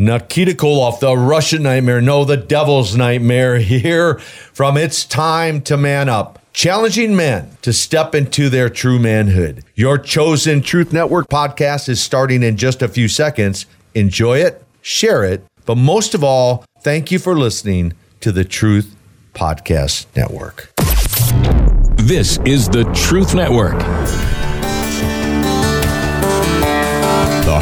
Nikita Koloff, the Russian nightmare, no, the devil's nightmare, here from It's Time to Man Up, challenging men to step into their true manhood. Your chosen Truth Network podcast is starting in just a few seconds. Enjoy it, share it, but most of all, thank you for listening to the Truth Podcast Network. This is the Truth Network.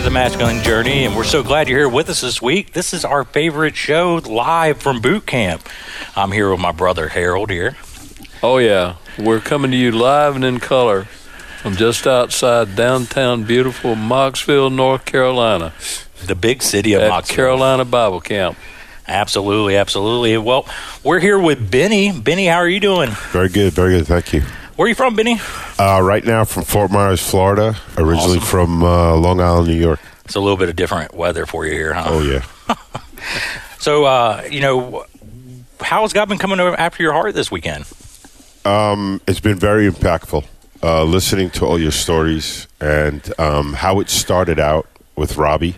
Welcome to the Masculine Journey, and we're so glad you're here with us this week. This is our favorite show live from boot camp. I'm here with my brother Harold here. Oh, yeah. We're coming to you live and in color from just outside downtown beautiful Mocksville, North Carolina. The big city of at Mocksville. Carolina Bible Camp. Absolutely, absolutely. Well, we're here with Benny. Benny, how are you doing? Very good, very good. Thank you. Where are you from, Benny? Uh, right now from Fort Myers, Florida. Originally Awesome. from uh, Long Island, New York. It's a little bit of different weather for you here, huh? Oh yeah. So, uh, you know, how has God been coming over after your heart this weekend? Um, it's been very impactful. Uh, listening to all your stories and um, how it started out with Robbie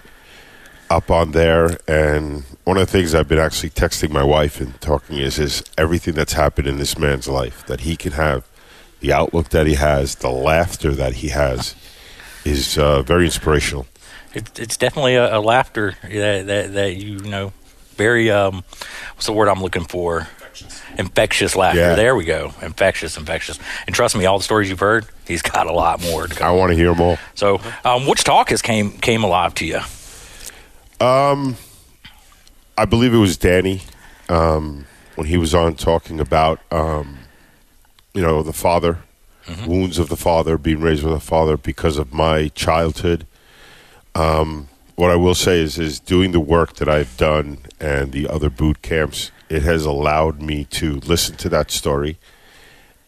up on there, and one of the things I've been actually texting my wife and talking is is everything that's happened in this man's life that he can have, the outlook that he has, the laughter that he has, is uh, very inspirational. It, it's definitely a, a laughter that, that that you know, very um, what's the word I'm looking for? Infectious laughter. Yeah. There we go. Infectious, infectious. And trust me, all the stories you've heard, he's got a lot more to come. I want to hear more. So, um, which talk has came came alive to you? Um, I believe it was Danny um, when he was on talking about, um, you know, the father, wounds of the father, being raised with a father because of my childhood. Um, what I will say is, is doing the work that I've done and the other boot camps, it has allowed me to listen to that story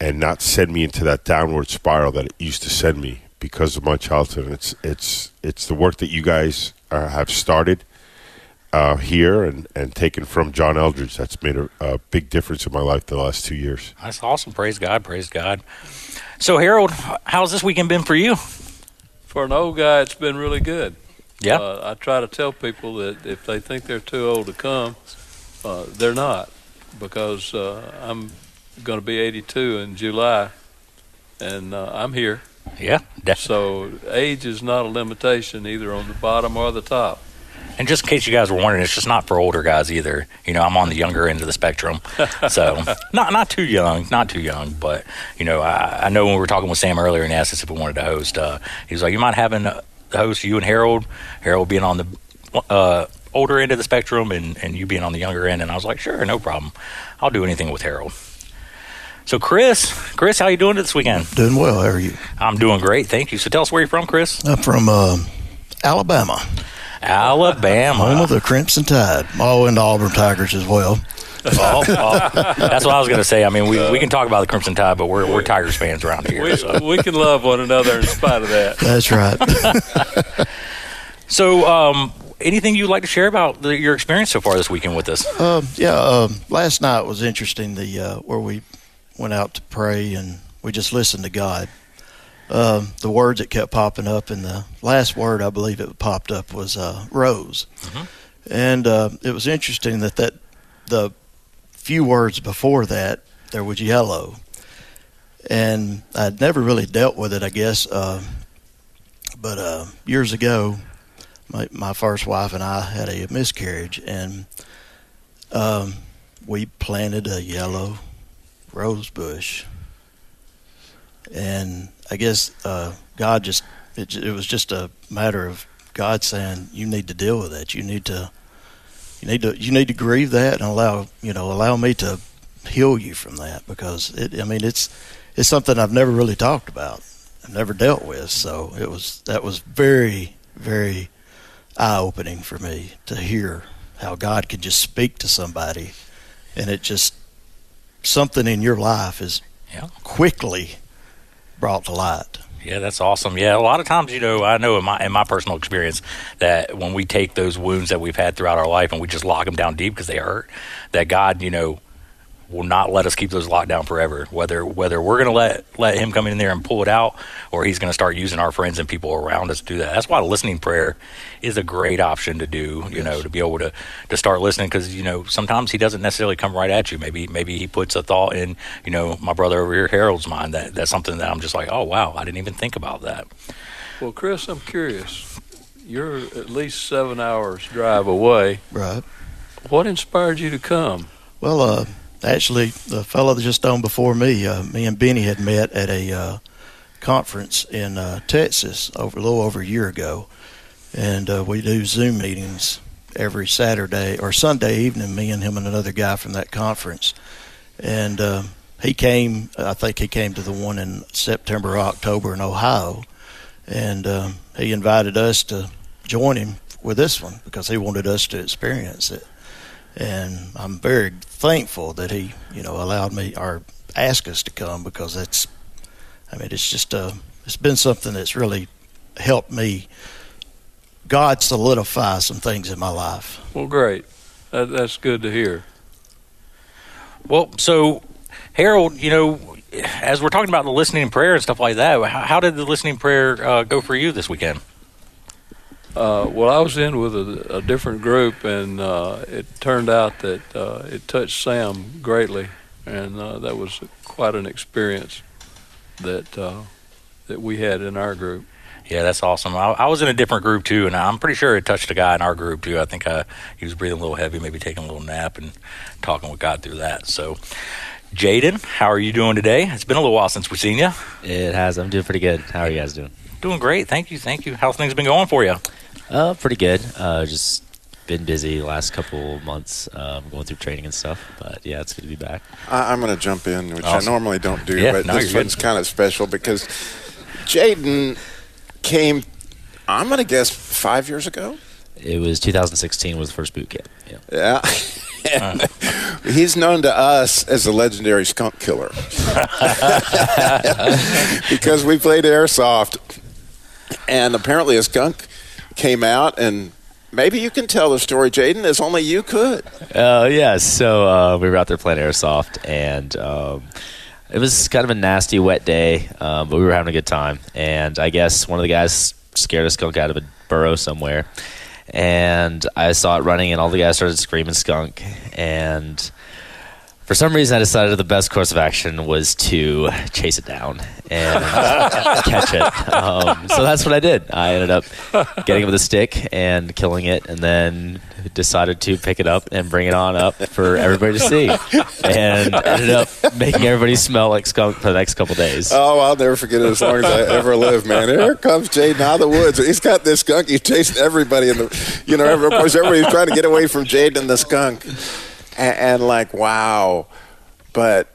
and not send me into that downward spiral that it used to send me because of my childhood. And it's it's it's the work that you guys uh, have started uh, here and, and taken from John Eldredge that's made a, a big difference in my life the last two years. That's awesome. Praise God. Praise God. So, Harold, how's this weekend been for you? For an old guy, it's been really good. Yeah. Uh, I try to tell people that if they think they're too old to come, uh, they're not, because uh, I'm going to be 82 in July, and uh, I'm here. yeah, definitely. So age is not a limitation either on the bottom or the top. And just in case you guys were wondering, it's just not for older guys either. You know, I'm on the younger end of the spectrum, so not not too young, not too young. But you know, I, I know when we were talking with Sam earlier and asked us if we wanted to host, uh, he was like, "You mind having uh, the host you and Harold, Harold being on the uh, older end of the spectrum, and and you being on the younger end." And I was like, "Sure, no problem. I'll do anything with Harold." So, Chris, Chris, how you doing this weekend? Doing well. How are you? I'm doing great, thank you. So, tell us where you're from, Chris. I'm from uh, Alabama, Alabama. home of the Crimson Tide. All into Auburn Tigers as well. Oh, oh, that's what I was going to say. I mean, we, we can talk about the Crimson Tide, but we're, we're Tigers fans around here. We, So, we can love one another in spite of that. That's right. so um, anything you'd like to share about the, your experience so far this weekend with us? uh, yeah. Uh, last night was interesting. The uh, where we went out to pray and we just listened to God. Uh, the words that kept popping up, and the last word I believe it popped up was uh, rose, and uh, it was interesting that that the few words before that there was yellow, and I'd never really dealt with it, I guess. Uh, but uh, years ago, my my first wife and I had a miscarriage, and um, we planted a yellow rose bush, and I guess uh, God just it, it was just a matter of God saying you need to deal with that. You need to you need to you need to grieve that and allow you know allow me to heal you from that because it I mean it's it's something I've never really talked about. I've never dealt with, so it was that was very very eye opening for me to hear how God can just speak to somebody, and it just something in your life is Yeah. quickly brought to light. Yeah, that's awesome. Yeah, a lot of times, you know, I know in my in my personal experience that when we take those wounds that we've had throughout our life and we just lock them down deep because they hurt, that God, you know, will not let us keep those locked down forever. Whether whether we're going to let let Him come in there and pull it out, or He's going to start using our friends and people around us to do that. That's why listening prayer is a great option to do. You know, to be able to to start listening because you know sometimes He doesn't necessarily come right at you. Maybe maybe He puts a thought in you know my brother over here Harold's mind that that's something that I'm just like, oh wow, I didn't even think about that. Well, Chris, I'm curious. You're at least seven hours drive away. Right. What inspired you to come? Well, uh, actually, the fellow that just on before me, uh, me and Benny had met at a uh, conference in uh, Texas over a little over a year ago, and uh, we do Zoom meetings every Saturday or Sunday evening. Me and him and another guy from that conference, and uh, he came. I think he came to the one in September, or October in Ohio, and um, he invited us to join him with this one because he wanted us to experience it and I'm very thankful that he, you know, allowed me or asked us to come because that's, I mean, it's just uh, it's been something that's really helped me. God solidify some things in my life. Well, great. That, that's good to hear. Well, so Harold, you know, as we're talking about the listening prayer and stuff like that, how, how did the listening prayer uh, go for you this weekend? Uh, well, I was in with a, a different group, and uh, it turned out that uh, it touched Sam greatly, and uh, that was quite an experience that uh, that we had in our group. Yeah, that's awesome. I, I was in a different group too, and I'm pretty sure it touched a guy in our group too. I think uh, he was breathing a little heavy, maybe taking a little nap and talking with God through that. So, Jaden, how are you doing today? It's been a little while since we've seen you. It has. I'm doing pretty good. How are you guys doing? Doing great, thank you, thank you. How's things been going for you? Uh, pretty good. Uh, just been busy the last couple months, um, going through training and stuff. But yeah, it's good to be back. I, I'm going to jump in, which Awesome. I normally don't do, Yeah, but no, this one's kind of special because Jaden came, I'm going to guess, five years ago. It was 2016 was the first boot camp. Yeah. Yeah. And He's known to us as the legendary skunk killer because we played airsoft, and apparently a skunk came out, and maybe you can tell the story, Jaden, as only you could. Uh, yeah. So uh, we were out there playing airsoft, and um, it was kind of a nasty, wet day, um, but we were having a good time. And I guess one of the guys scared a skunk out of a burrow somewhere, and I saw it running, and all the guys started screaming skunk, and for some reason, I decided the best course of action was to chase it down and catch it. Um, so that's what I did. I ended up getting it with a stick and killing it, and then decided to pick it up and bring it on up for everybody to see, and ended up making everybody smell like skunk for the next couple days. Oh, I'll never forget it as long as I ever live, man. Here comes Jaden out of the woods. He's got this skunk. He's chasing everybody the, you know, of course, everybody's trying to get away from Jaden and the skunk. And, and like, wow. But,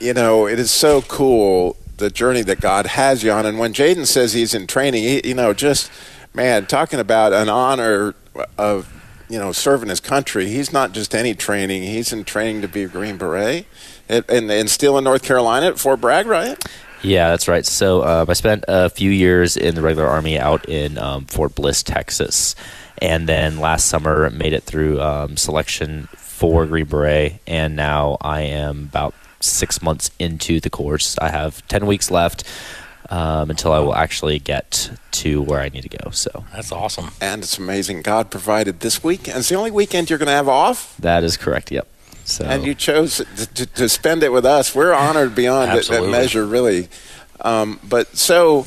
you know, it is so cool the journey that God has you on. And when Jaden says he's in training, he, you know, just, man, talking about an honor of, you know, serving his country. He's not just any training. He's in training to be a Green Beret. And, and, and still in North Carolina at Fort Bragg, right? Yeah, that's right. So um, I spent a few years in the regular army out in um, Fort Bliss, Texas, and then last summer made it through um, selection for Green Beret, and now I am about six months into the course. I have ten weeks left um, until I will actually get to where I need to go. So That's awesome. And it's amazing. God provided this weekend. It's the only weekend you're going to have off, that is correct. Yep. So and you chose to, to, to spend it with us. We're honored beyond that, that measure, really. Um, but so,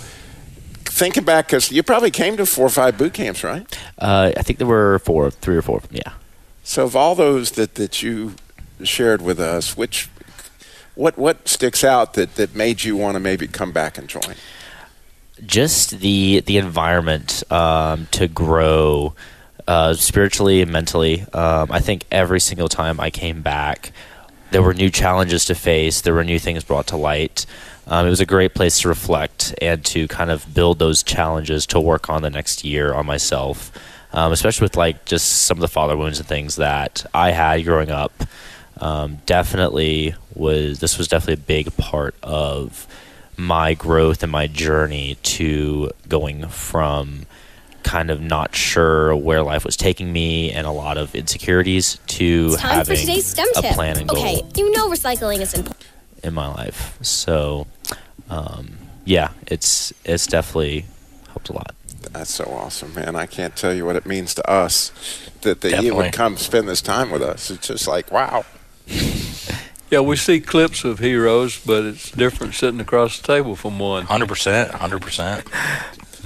thinking back, because you probably came to four or five boot camps, right? uh, I think there were four, three or four. of them, Yeah. So, of all those that, that you shared with us, which what what sticks out that, that made you want to maybe come back and join? just the the environment um, to grow uh, spiritually and mentally. Um, I think every single time I came back, there were new challenges to face. There were new things brought to light. Um, it was a great place to reflect and to kind of build those challenges to work on the next year on myself. Um, especially with like just some of the father wounds and things that I had growing up. Um, definitely was this was definitely a big part of my growth and my journey to going from kind of not sure where life was taking me and a lot of insecurities to It's time for having today's STEM a tip. plan and goal Okay, you know recycling is important. in my life. So, um, yeah, it's it's definitely helped a lot. That's so awesome, man. I can't tell you what it means to us that, that you Definitely. would come spend this time with us. It's just like, wow. Yeah, we see clips of heroes, but it's different sitting across the table from one. Hundred percent, hundred percent.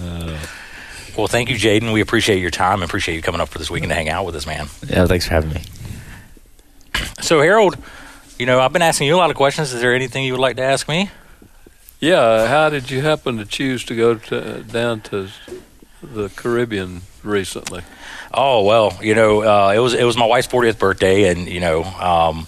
Uh, well, thank you, Jaden. We appreciate your time and appreciate you coming up for this weekend to hang out with us, man. Yeah, thanks for having me. So, Harold, you know, I've been asking you a lot of questions. Is there anything you would like to ask me? Yeah, how did you happen to choose to go to, down to the Caribbean recently? Oh well, you know, uh, it was it was my wife's 40th birthday, and you know, um,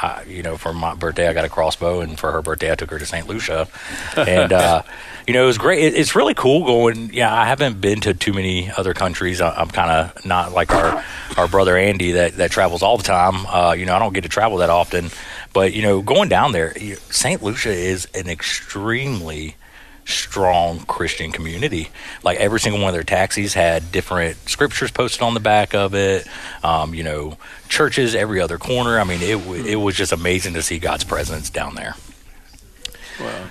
I, you know, for my birthday I got a crossbow, and for her birthday I took her to St. Lucia, and uh, you know, it was great. It, it's really cool going. Yeah, I haven't been to too many other countries. I, I'm kind of not like our our brother Andy that that travels all the time. Uh, you know, I don't get to travel that often, but you know, going down there, St. Lucia is an extremely strong Christian community. Like every single one of their taxis had different scriptures posted on the back of it. Um, you know, churches every other corner. I mean, it w- it was just amazing to see God's presence down there. Wow.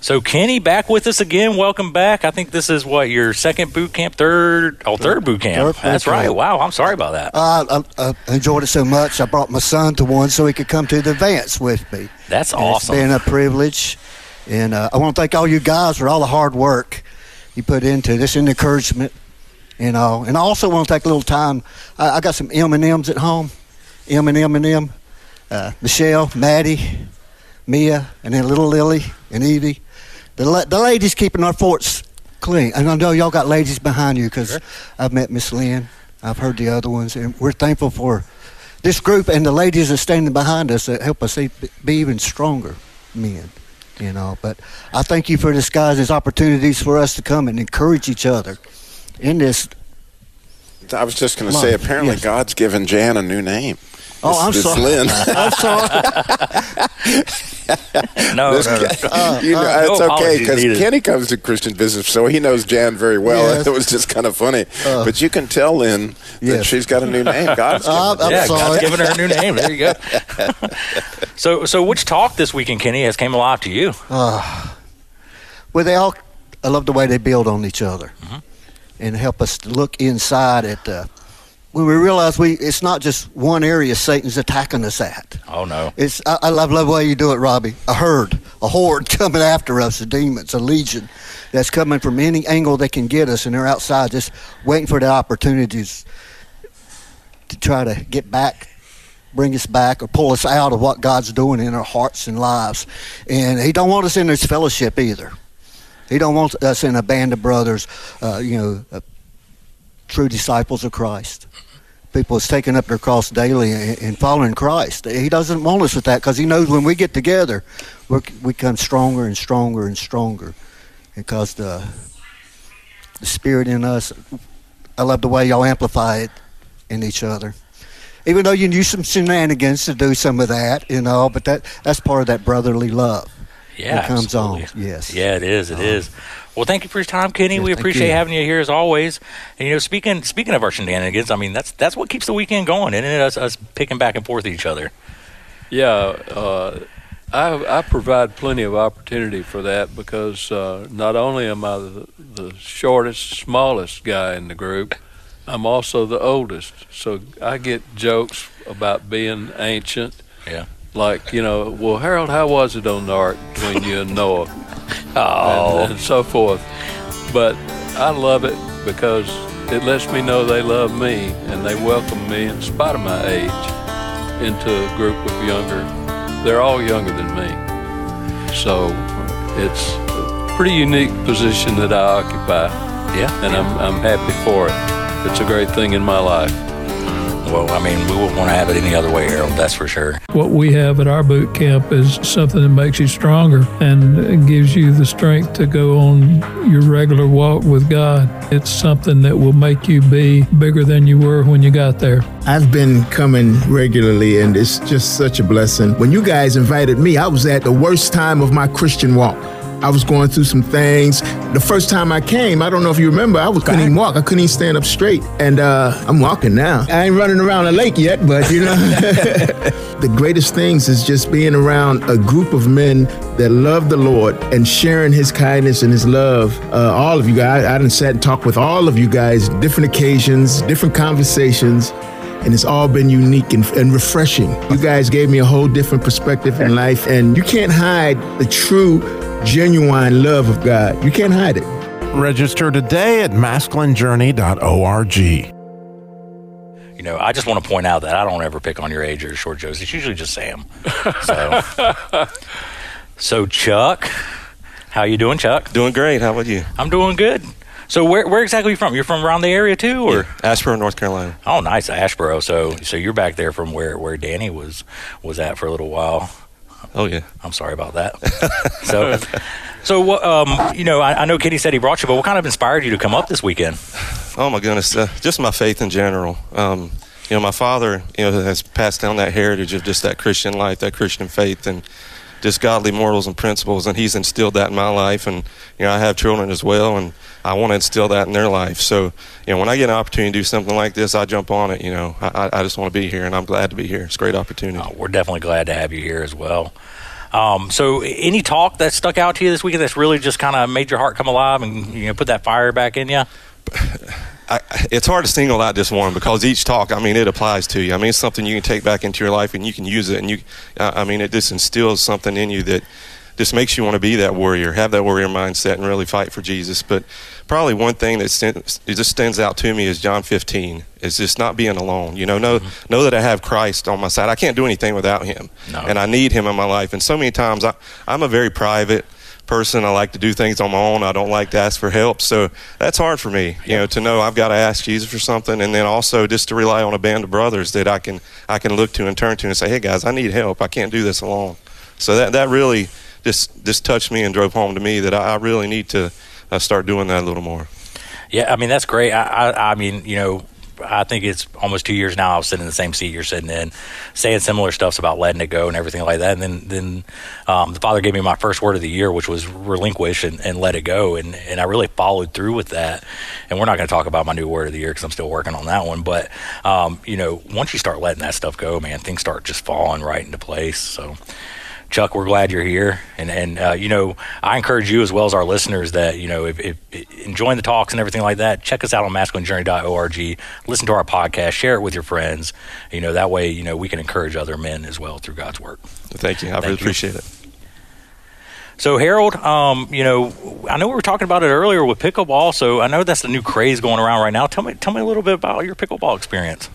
So Kenny, back with us again. Welcome back. I think this is what your second boot camp, third, oh, third boot camp. Third boot That's right. camp. Wow, I'm sorry about that. Uh, I, I enjoyed it so much. I brought my son to one so he could come to the advance with me. That's And awesome. It's been a privilege, and uh, I want to thank all you guys for all the hard work you put into this and encouragement, you know. And I also want to take a little time. I, I got some M and M's at home, M and M and M. Uh, Michelle, Maddie, Mia, and then little Lily and Evie. The, la- the ladies keeping our forts clean. And I know y'all got ladies behind you because I've met Miss Lynn. I've heard the other ones, and we're thankful for this group and the ladies that are standing behind us that help us be even stronger men. You know, but I thank you for this, guys. There's opportunities for us to come and encourage each other in this. I was just going to say, apparently yes. God's given Jan a new name. Oh, I'm This- this sorry. Lynn. I'm sorry. no, This no, no. guy- you know, uh, it's no okay because. Kenny comes to Christian business, so he knows Jan very well. Yes. It was just kind of funny, Uh, but you can tell Lynn that yes. she's got a new name. God's given Uh, her. I'm yeah, sorry. God's giving her a new name. There you go. so, so which talk this weekend, Kenny, has came alive to you? Well, they all, I love the way they build on each other Mm-hmm. and help us look inside at uh, when we realize we it's not just one area Satan's attacking us at. Oh no. It's I, I love, love the way you do it, Robbie. A herd, a horde coming after us, a demons, a legion that's coming from any angle they can get us, and they're outside just waiting for the opportunities to try to get back, bring us back, or pull us out of what God's doing in our hearts and lives. And He don't want us in this fellowship either. He don't want us in a band of brothers, uh, you know, uh, true disciples of Christ. People that's taking up their cross daily and, following Christ. He doesn't want us with that because he knows when we get together, we become stronger and stronger and stronger because the the spirit in us. I love the way y'all amplify it in each other. Even though you use some shenanigans to do some of that, you know, but that that's part of that brotherly love. Yeah, that comes absolutely. on. Yes. Yeah, it is. It Um, is. Well, thank you for your time, Kenny. Yes, we appreciate you. having you here as always. And you know, speaking speaking of our shenanigans, I mean that's that's what keeps the weekend going, isn't it? Us, us picking back and forth at each other. Yeah, uh, I, I provide plenty of opportunity for that because uh, not only am I the, the shortest, smallest guy in the group, I'm also the oldest. So I get jokes about being ancient. Yeah. Like, you know, well, Harold, how was it on the ark between you and Noah? Oh. and, and so forth. But I love it because it lets me know they love me and they welcome me in spite of my age into a group of younger. They're all younger than me. So it's a pretty unique position that I occupy. Yeah. And I'm, I'm happy for it. It's a great thing in my life. Well, I mean, we wouldn't want to have it any other way, Harold. That's for sure. What we have at our boot camp is something that makes you stronger and gives you the strength to go on your regular walk with God. It's something that will make you be bigger than you were when you got there. I've been coming regularly, and it's just such a blessing. When you guys invited me, I was at the worst time of my Christian walk. I was going through some things. The first time I came, I don't know if you remember, I was, couldn't even walk. I couldn't even stand up straight. And uh, I'm walking now. I ain't running around a lake yet, but you know. the greatest things is just being around a group of men that love the Lord and sharing his kindness and his love. Uh, all of you guys, I done sat and talked with all of you guys, different occasions, different conversations and it's all been unique and, and, refreshing. You guys gave me a whole different perspective in life, and you can't hide the true genuine love of God. You can't hide it. Register today at masculinejourney.org. You know, I just want to point out that I don't ever pick on your age or short Joe's. It's usually just Sam. So, so Chuck, how you doing, Chuck? Doing great. How about you? I'm doing good. So where where exactly are you from? You're from around the area too, or yeah, Asheboro, North Carolina? Oh, nice, Asheboro. So so you're back there from where where Danny was was at for a little while. Oh yeah. I'm sorry about that. so, so um, you know, I, I, know Kenny said he brought you, but what kind of inspired you to come up this weekend? Oh my goodness, uh, just my faith in general. Um, you know, my father, you know, has passed down that heritage of just that Christian life, that Christian faith, and just godly morals and principles, and he's instilled that in my life. And you know, I have children as well, and I want to instill that in their life. So, you know, when I get an opportunity to do something like this, I jump on it. You know, I, I just want to be here, and I'm glad to be here. It's a great opportunity. Oh, we're definitely glad to have you here as well. Um, so, any talk that stuck out to you this weekend that's really just kind of made your heart come alive and you know put that fire back in you? I, it's hard to single out just one because each talk, I mean, it applies to you. I mean, it's something you can take back into your life and you can use it, and you, I mean, it just instills something in you that just makes you want to be that warrior, have that warrior mindset, and really fight for Jesus. But probably one thing that stands, just stands out to me is John 15. Is just not being alone. You know, know mm-hmm. know that I have Christ on my side. I can't do anything without Him, no. and I need Him in my life. And so many times, I, I'm a very private person. I like to do things on my own. I don't like to ask for help. So that's hard for me, you know, to know I've got to ask Jesus for something, and then also just to rely on a band of brothers that I can I can look to and turn to and say, hey guys, I need help. I can't do this alone. So that that really just just touched me and drove home to me that I, I really need to uh, start doing that a little more. Yeah, I mean that's great. I, I, I mean, you know, I think it's almost two years now. I was sitting in the same seat you're sitting in, saying similar stuffs about letting it go and everything like that. And then, then um, the father gave me my first word of the year, which was relinquish and, and let it go. And and I really followed through with that. And we're not going to talk about my new word of the year because I'm still working on that one. But um, you know, once you start letting that stuff go, man, things start just falling right into place. So. Chuck, we're glad you're here, and and uh, you know I encourage you as well as our listeners that you know if, if, if, enjoying the talks and everything like that, check us out on masculinejourney.org. Listen to our podcast, share it with your friends. You know that way you know we can encourage other men as well through God's work. Thank you, I Thank really you. appreciate it. So Harold, um, you know, I know we were talking about it earlier with pickleball. So I know that's the new craze going around right now. Tell me, tell me a little bit about your pickleball experience.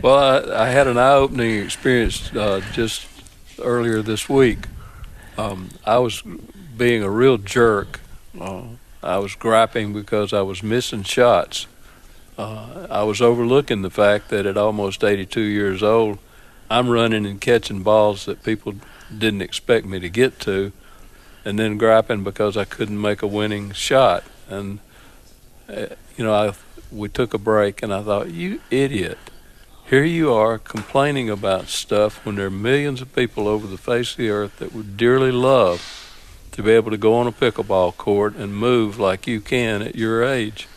Well, I, I had an eye-opening experience uh, just earlier this week. Um, I was being a real jerk. Uh, I was griping because I was missing shots. Uh, I was overlooking the fact that at almost 82 years old, I'm running and catching balls that people didn't expect me to get to, and then griping because I couldn't make a winning shot. And uh, you know, I we took a break, and I thought, you idiot here you are complaining about stuff when there are millions of people over the face of the earth that would dearly love to be able to go on a pickleball court and move like you can at your age.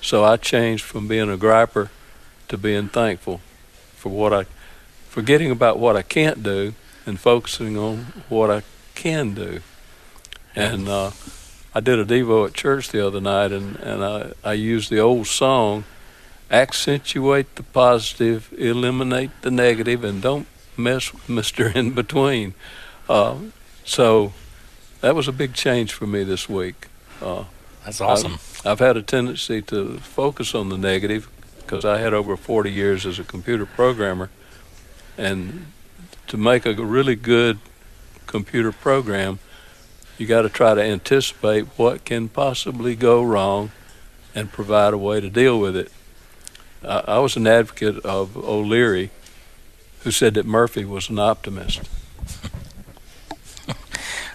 So I changed from being a griper to being thankful for what I, forgetting about what I can't do and focusing on what I can do. And uh, I did a Devo at church the other night, and, and I, I used the old song accentuate the positive, eliminate the negative, and don't mess with Mr. In Between. Uh, so that was a big change for me this week. Uh, That's awesome. I've, I've, had a tendency to focus on the negative because I had over 40 years as a computer programmer. And to make a really good computer program, you got to try to anticipate what can possibly go wrong and provide a way to deal with it. I, I was an advocate of O'Leary, who said that Murphy was an optimist.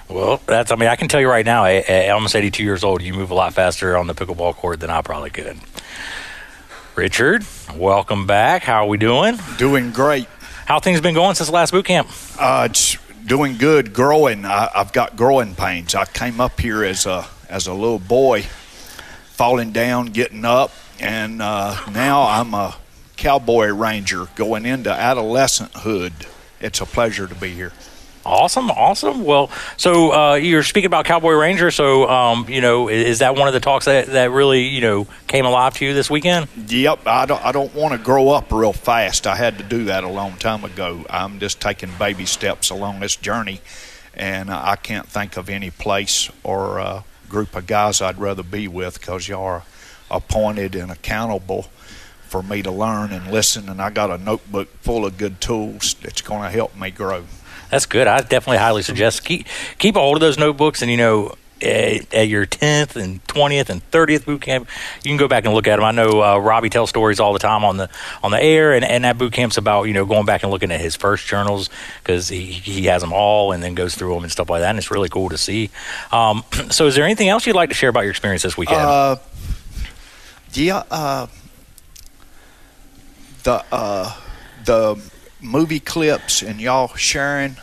Well, that's. I mean, I can tell you right now, at, at almost 82 years old, you move a lot faster on the pickleball court than I probably could. Richard, welcome back. How are we doing? Doing great. How things been going since last boot camp? Uh, it's doing good. Growing. I, I've got growing pains. I came up here as a as a little boy, falling down, getting up, and uh, now I'm a cowboy ranger going into adolescenthood. It's a pleasure to be here. Awesome, awesome. Well, so uh, you're speaking about Cowboy Ranger. So, um, you know, is that one of the talks that, that really, you know, came alive to you this weekend? Yep. I don't, I don't want to grow up real fast. I had to do that a long time ago. I'm just taking baby steps along this journey, and I can't think of any place or uh, group of guys I'd rather be with because y'all are appointed and accountable for me to learn and listen. And I got a notebook full of good tools that's going to help me grow. That's good. I definitely highly suggest keep keep a hold of those notebooks, and you know, at, your tenth and twentieth and thirtieth boot camp, you can go back and look at them. I know uh, Robbie tells stories all the time on the on the air, and, and that boot camp's about you know going back and looking at his first journals because he he has them all and then goes through them and stuff like that, and it's really cool to see. Um, so, is there anything else you'd like to share about your experience this weekend? Uh, yeah, uh, the uh, the movie clips and y'all sharing,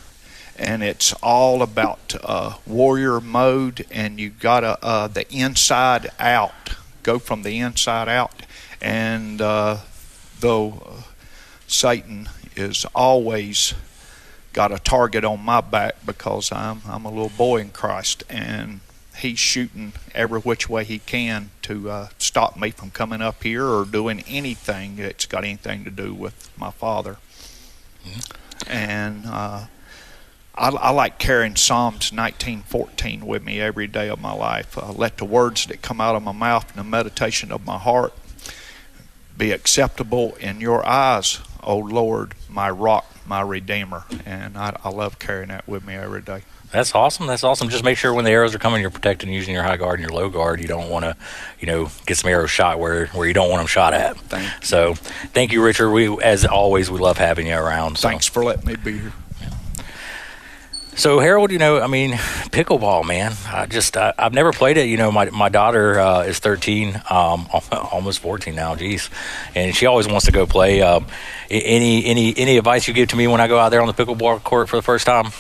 and it's all about uh, warrior mode, and you gotta uh, the inside out, go from the inside out, and uh, though Satan is always got a target on my back because I'm I'm a little boy in Christ, and he's shooting every which way he can to uh, stop me from coming up here or doing anything that's got anything to do with my father. And uh, I, I, like carrying Psalms 19:14 with me every day of my life. Uh, let the words that come out of my mouth and the meditation of my heart be acceptable in your eyes, O Lord, my rock, my redeemer. And I, I love carrying that with me every day. That's awesome. That's awesome. Just make sure when the arrows are coming, you're protecting using your high guard and your low guard. You don't want to, you know, get some arrows shot where, where you don't want them shot at. Thank so, thank you, Richard. We, as always, we love having you around. So. Thanks for letting me be here. So Harold, you know, I mean, pickleball, man. I just I, have never played it. You know, my my daughter uh, is 13, um, almost 14 now. Geez, and she always wants to go play. Um, any any any advice you give to me when I go out there on the pickleball court for the first time?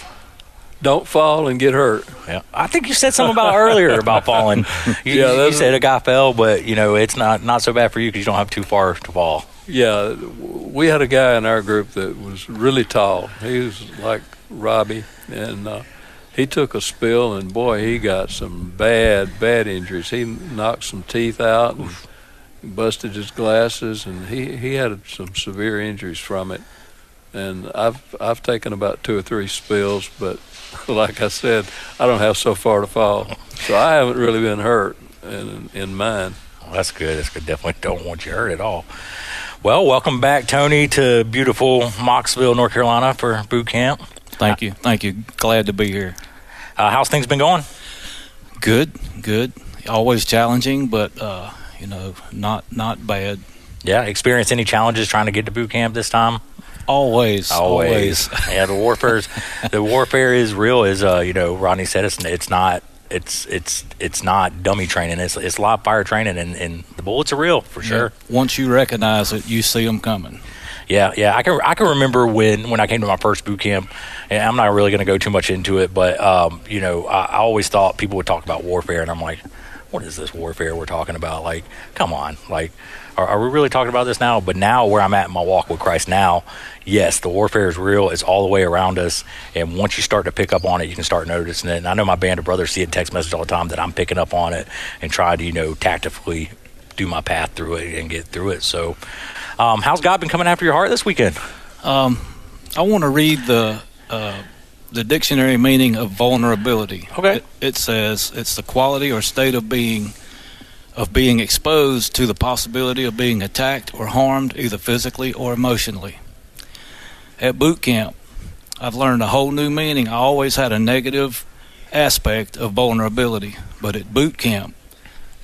Don't fall and get hurt. Yeah, I think you said something about earlier about falling. You, yeah, you said a guy fell, but you know it's not not so bad for you because you don't have too far to fall. Yeah, we had a guy in our group that was really tall. He was like Robbie, and uh, he took a spill, and boy, he got some bad, bad injuries. He knocked some teeth out and busted his glasses, and he, he had some severe injuries from it. And I've I've taken about two or three spills, but like I said, I don't have so far to fall, so I haven't really been hurt in in mine. Well, that's good. That's good. Definitely don't want you hurt at all. Well, welcome back, Tony, to beautiful Mocksville, North Carolina for boot camp. Thank you. Thank you. Glad to be here. Uh, how's things been going? Good. Good. Always challenging, but uh, you know, not not bad. Yeah. Experience any challenges trying to get to boot camp this time? Always, always. always. yeah, the warfare, the warfare is real. Is uh, you know, Rodney said it's it's not it's it's it's not dummy training. It's it's live fire training, and, and the bullets are real for sure. Yeah. Once you recognize it, you see them coming. Yeah, yeah. I can I can remember when when I came to my first boot camp, and I'm not really going to go too much into it, but um, you know, I, I always thought people would talk about warfare, and I'm like, what is this warfare we're talking about? Like, come on, like. Are, are, we really talking about this now? But now, where I'm at in my walk with Christ now, yes, the warfare is real. It's all the way around us. And once you start to pick up on it, you can start noticing it. And I know my band of brothers see it text message all the time that I'm picking up on it and trying to, you know, tactically do my path through it and get through it. So, um, how's God been coming after your heart this weekend? Um, I want to read the uh, the dictionary meaning of vulnerability. Okay. It, it, says it's the quality or state of being of being exposed to the possibility of being attacked or harmed either physically or emotionally. At boot camp, I've learned a whole new meaning. I always had a negative aspect of vulnerability, but at boot camp,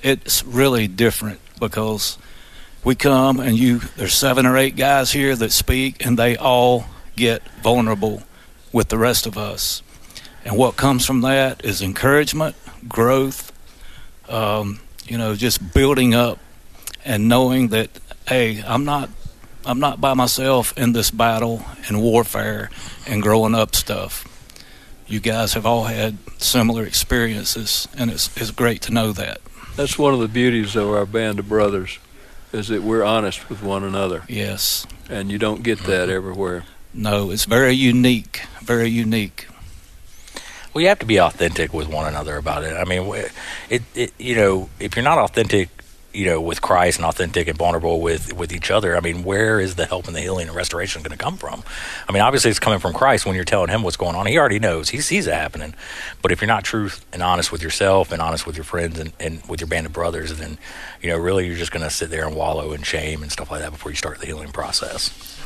it's really different because we come and you there's seven or eight guys here that speak and they all get vulnerable with the rest of us. And what comes from that is encouragement growth um, you know just building up and knowing that hey i'm not i'm not by myself in this battle and warfare and growing up stuff. You guys have all had similar experiences and it's, it's great to know that. That's one of the beauties of our band of brothers, is that we're honest with one another. Yes. And you don't get that mm-hmm. everywhere. No, it's very unique. Very unique. Well, you have to be authentic with one another about it. I mean, it, it you know, if you're not authentic, you know, with Christ and authentic and vulnerable with with each other, I mean, where is the help and the healing and restoration going to come from? I mean, obviously, it's coming from Christ when you're telling him what's going on. He already knows. He sees it happening. But if you're not truth and honest with yourself and honest with your friends and, and with your band of brothers, then you know, really, you're just going to sit there and wallow in shame and stuff like that before you start the healing process.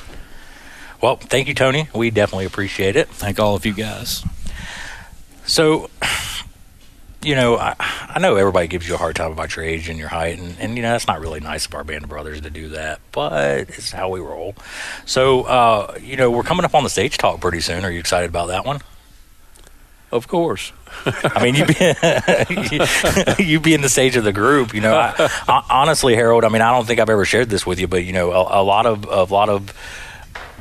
Well, thank you, Tony. We definitely appreciate it. Thank all of you guys. So, you know, I, I know everybody gives you a hard time about your age and your height, and, and you know that's not really nice of our band of brothers to do that, but it's how we roll. So, uh, you know, we're coming up on the stage talk pretty soon. Are you excited about that one? Of course. I mean, you be you be in the stage of the group. You know, I, I, honestly, Harold. I mean, I don't think I've ever shared this with you, but you know, a, a lot of a lot of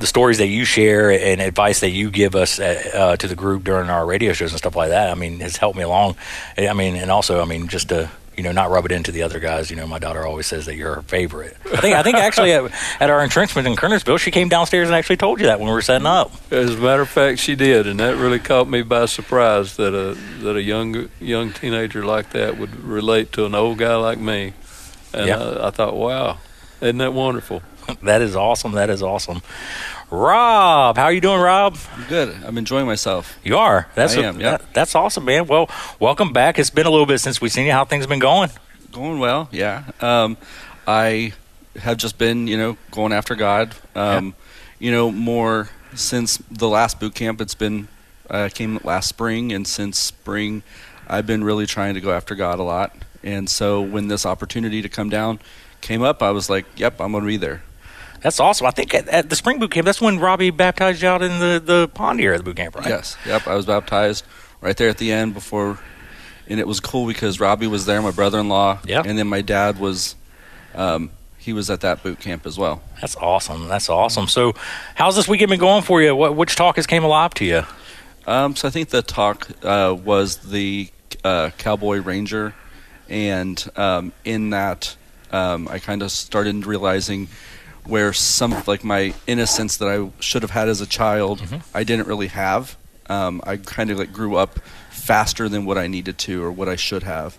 the stories that you share and advice that you give us uh, to the group during our radio shows and stuff like that. I mean, has helped me along. I mean, and also, I mean, just to you know, not rub it into the other guys. You know, my daughter always says that you're her favorite. I think I think actually at, at our entrenchment in Kernersville, she came downstairs and actually told you that when we were setting up. As a matter of fact, she did, and that really caught me by surprise that a that a young young teenager like that would relate to an old guy like me. And Yeah. I, I thought, wow, isn't that wonderful? That is awesome. That is awesome. Rob, how are you doing, Rob? I'm good. I'm enjoying myself. You are. That's I a- am, yeah. that- that's awesome, man. Well, welcome back. It's been a little bit since we've seen you. How things been going? Going well, yeah. Um, I have just been, you know, going after God. Um, You know, more since the last boot camp. It's been uh, came last spring, and since spring, I've been really trying to go after God a lot. And so when this opportunity to come down came up, I was like, "Yep, I'm going to be there." That's awesome. I think at, at the spring boot camp, that's when Robbie baptized you out in the, the pond here at the boot camp, right? Yes. Yep. I was baptized right there at the end before, and it was cool because Robbie was there, my brother-in-law. Yeah. And then my dad was, um, he was at that boot camp as well. That's awesome. That's awesome. So, how's this weekend been going for you? What which talk has came alive to you? Um, so I think the talk uh, was the uh, Cowboy Ranger, and um, in that, um, I kind of started realizing where some like my innocence that I should have had as a child, I didn't really have. Um, I kind of like grew up faster than what I needed to or what I should have,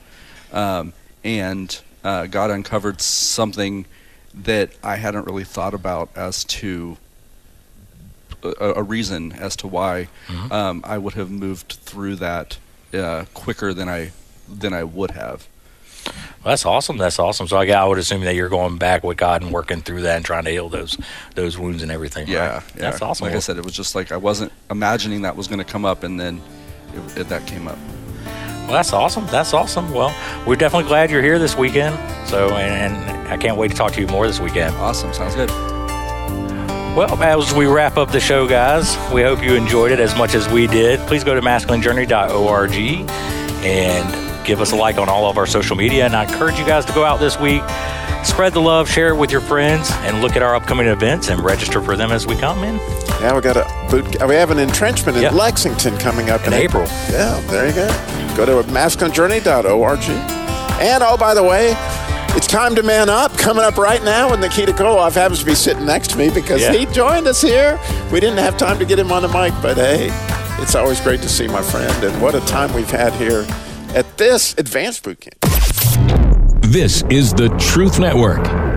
um, and uh, God uncovered something that I hadn't really thought about as to a, a reason as to why um, I would have moved through that uh, quicker than I than I would have. Well, that's awesome. That's awesome. So I, I would assume that you're going back with God and working through that and trying to heal those those wounds and everything. Yeah, right? yeah. that's awesome. Like I said, it was just like I wasn't imagining that was going to come up, and then it, it, that came up. Well, that's awesome. That's awesome. Well, we're definitely glad you're here this weekend. So, and, and I can't wait to talk to you more this weekend. Awesome. Sounds good. Well, as we wrap up the show, guys, we hope you enjoyed it as much as we did. Please go to masculinejourney.org and give us a like on all of our social media. And I encourage you guys to go out this week, spread the love, share it with your friends, and look at our upcoming events and register for them as we come in. Now we got a boot. We have an entrenchment in Yeah. Lexington coming up In in, April. Yeah, there you go. Go to masculinejourney.org. And oh, by the way, it's time to man up. Coming up right now, and Nikita Koloff happens to be sitting next to me because Yeah. he joined us here. We didn't have time to get him on the mic, but hey, it's always great to see my friend, and what a time we've had here at this advanced boot camp. This is the Truth Network.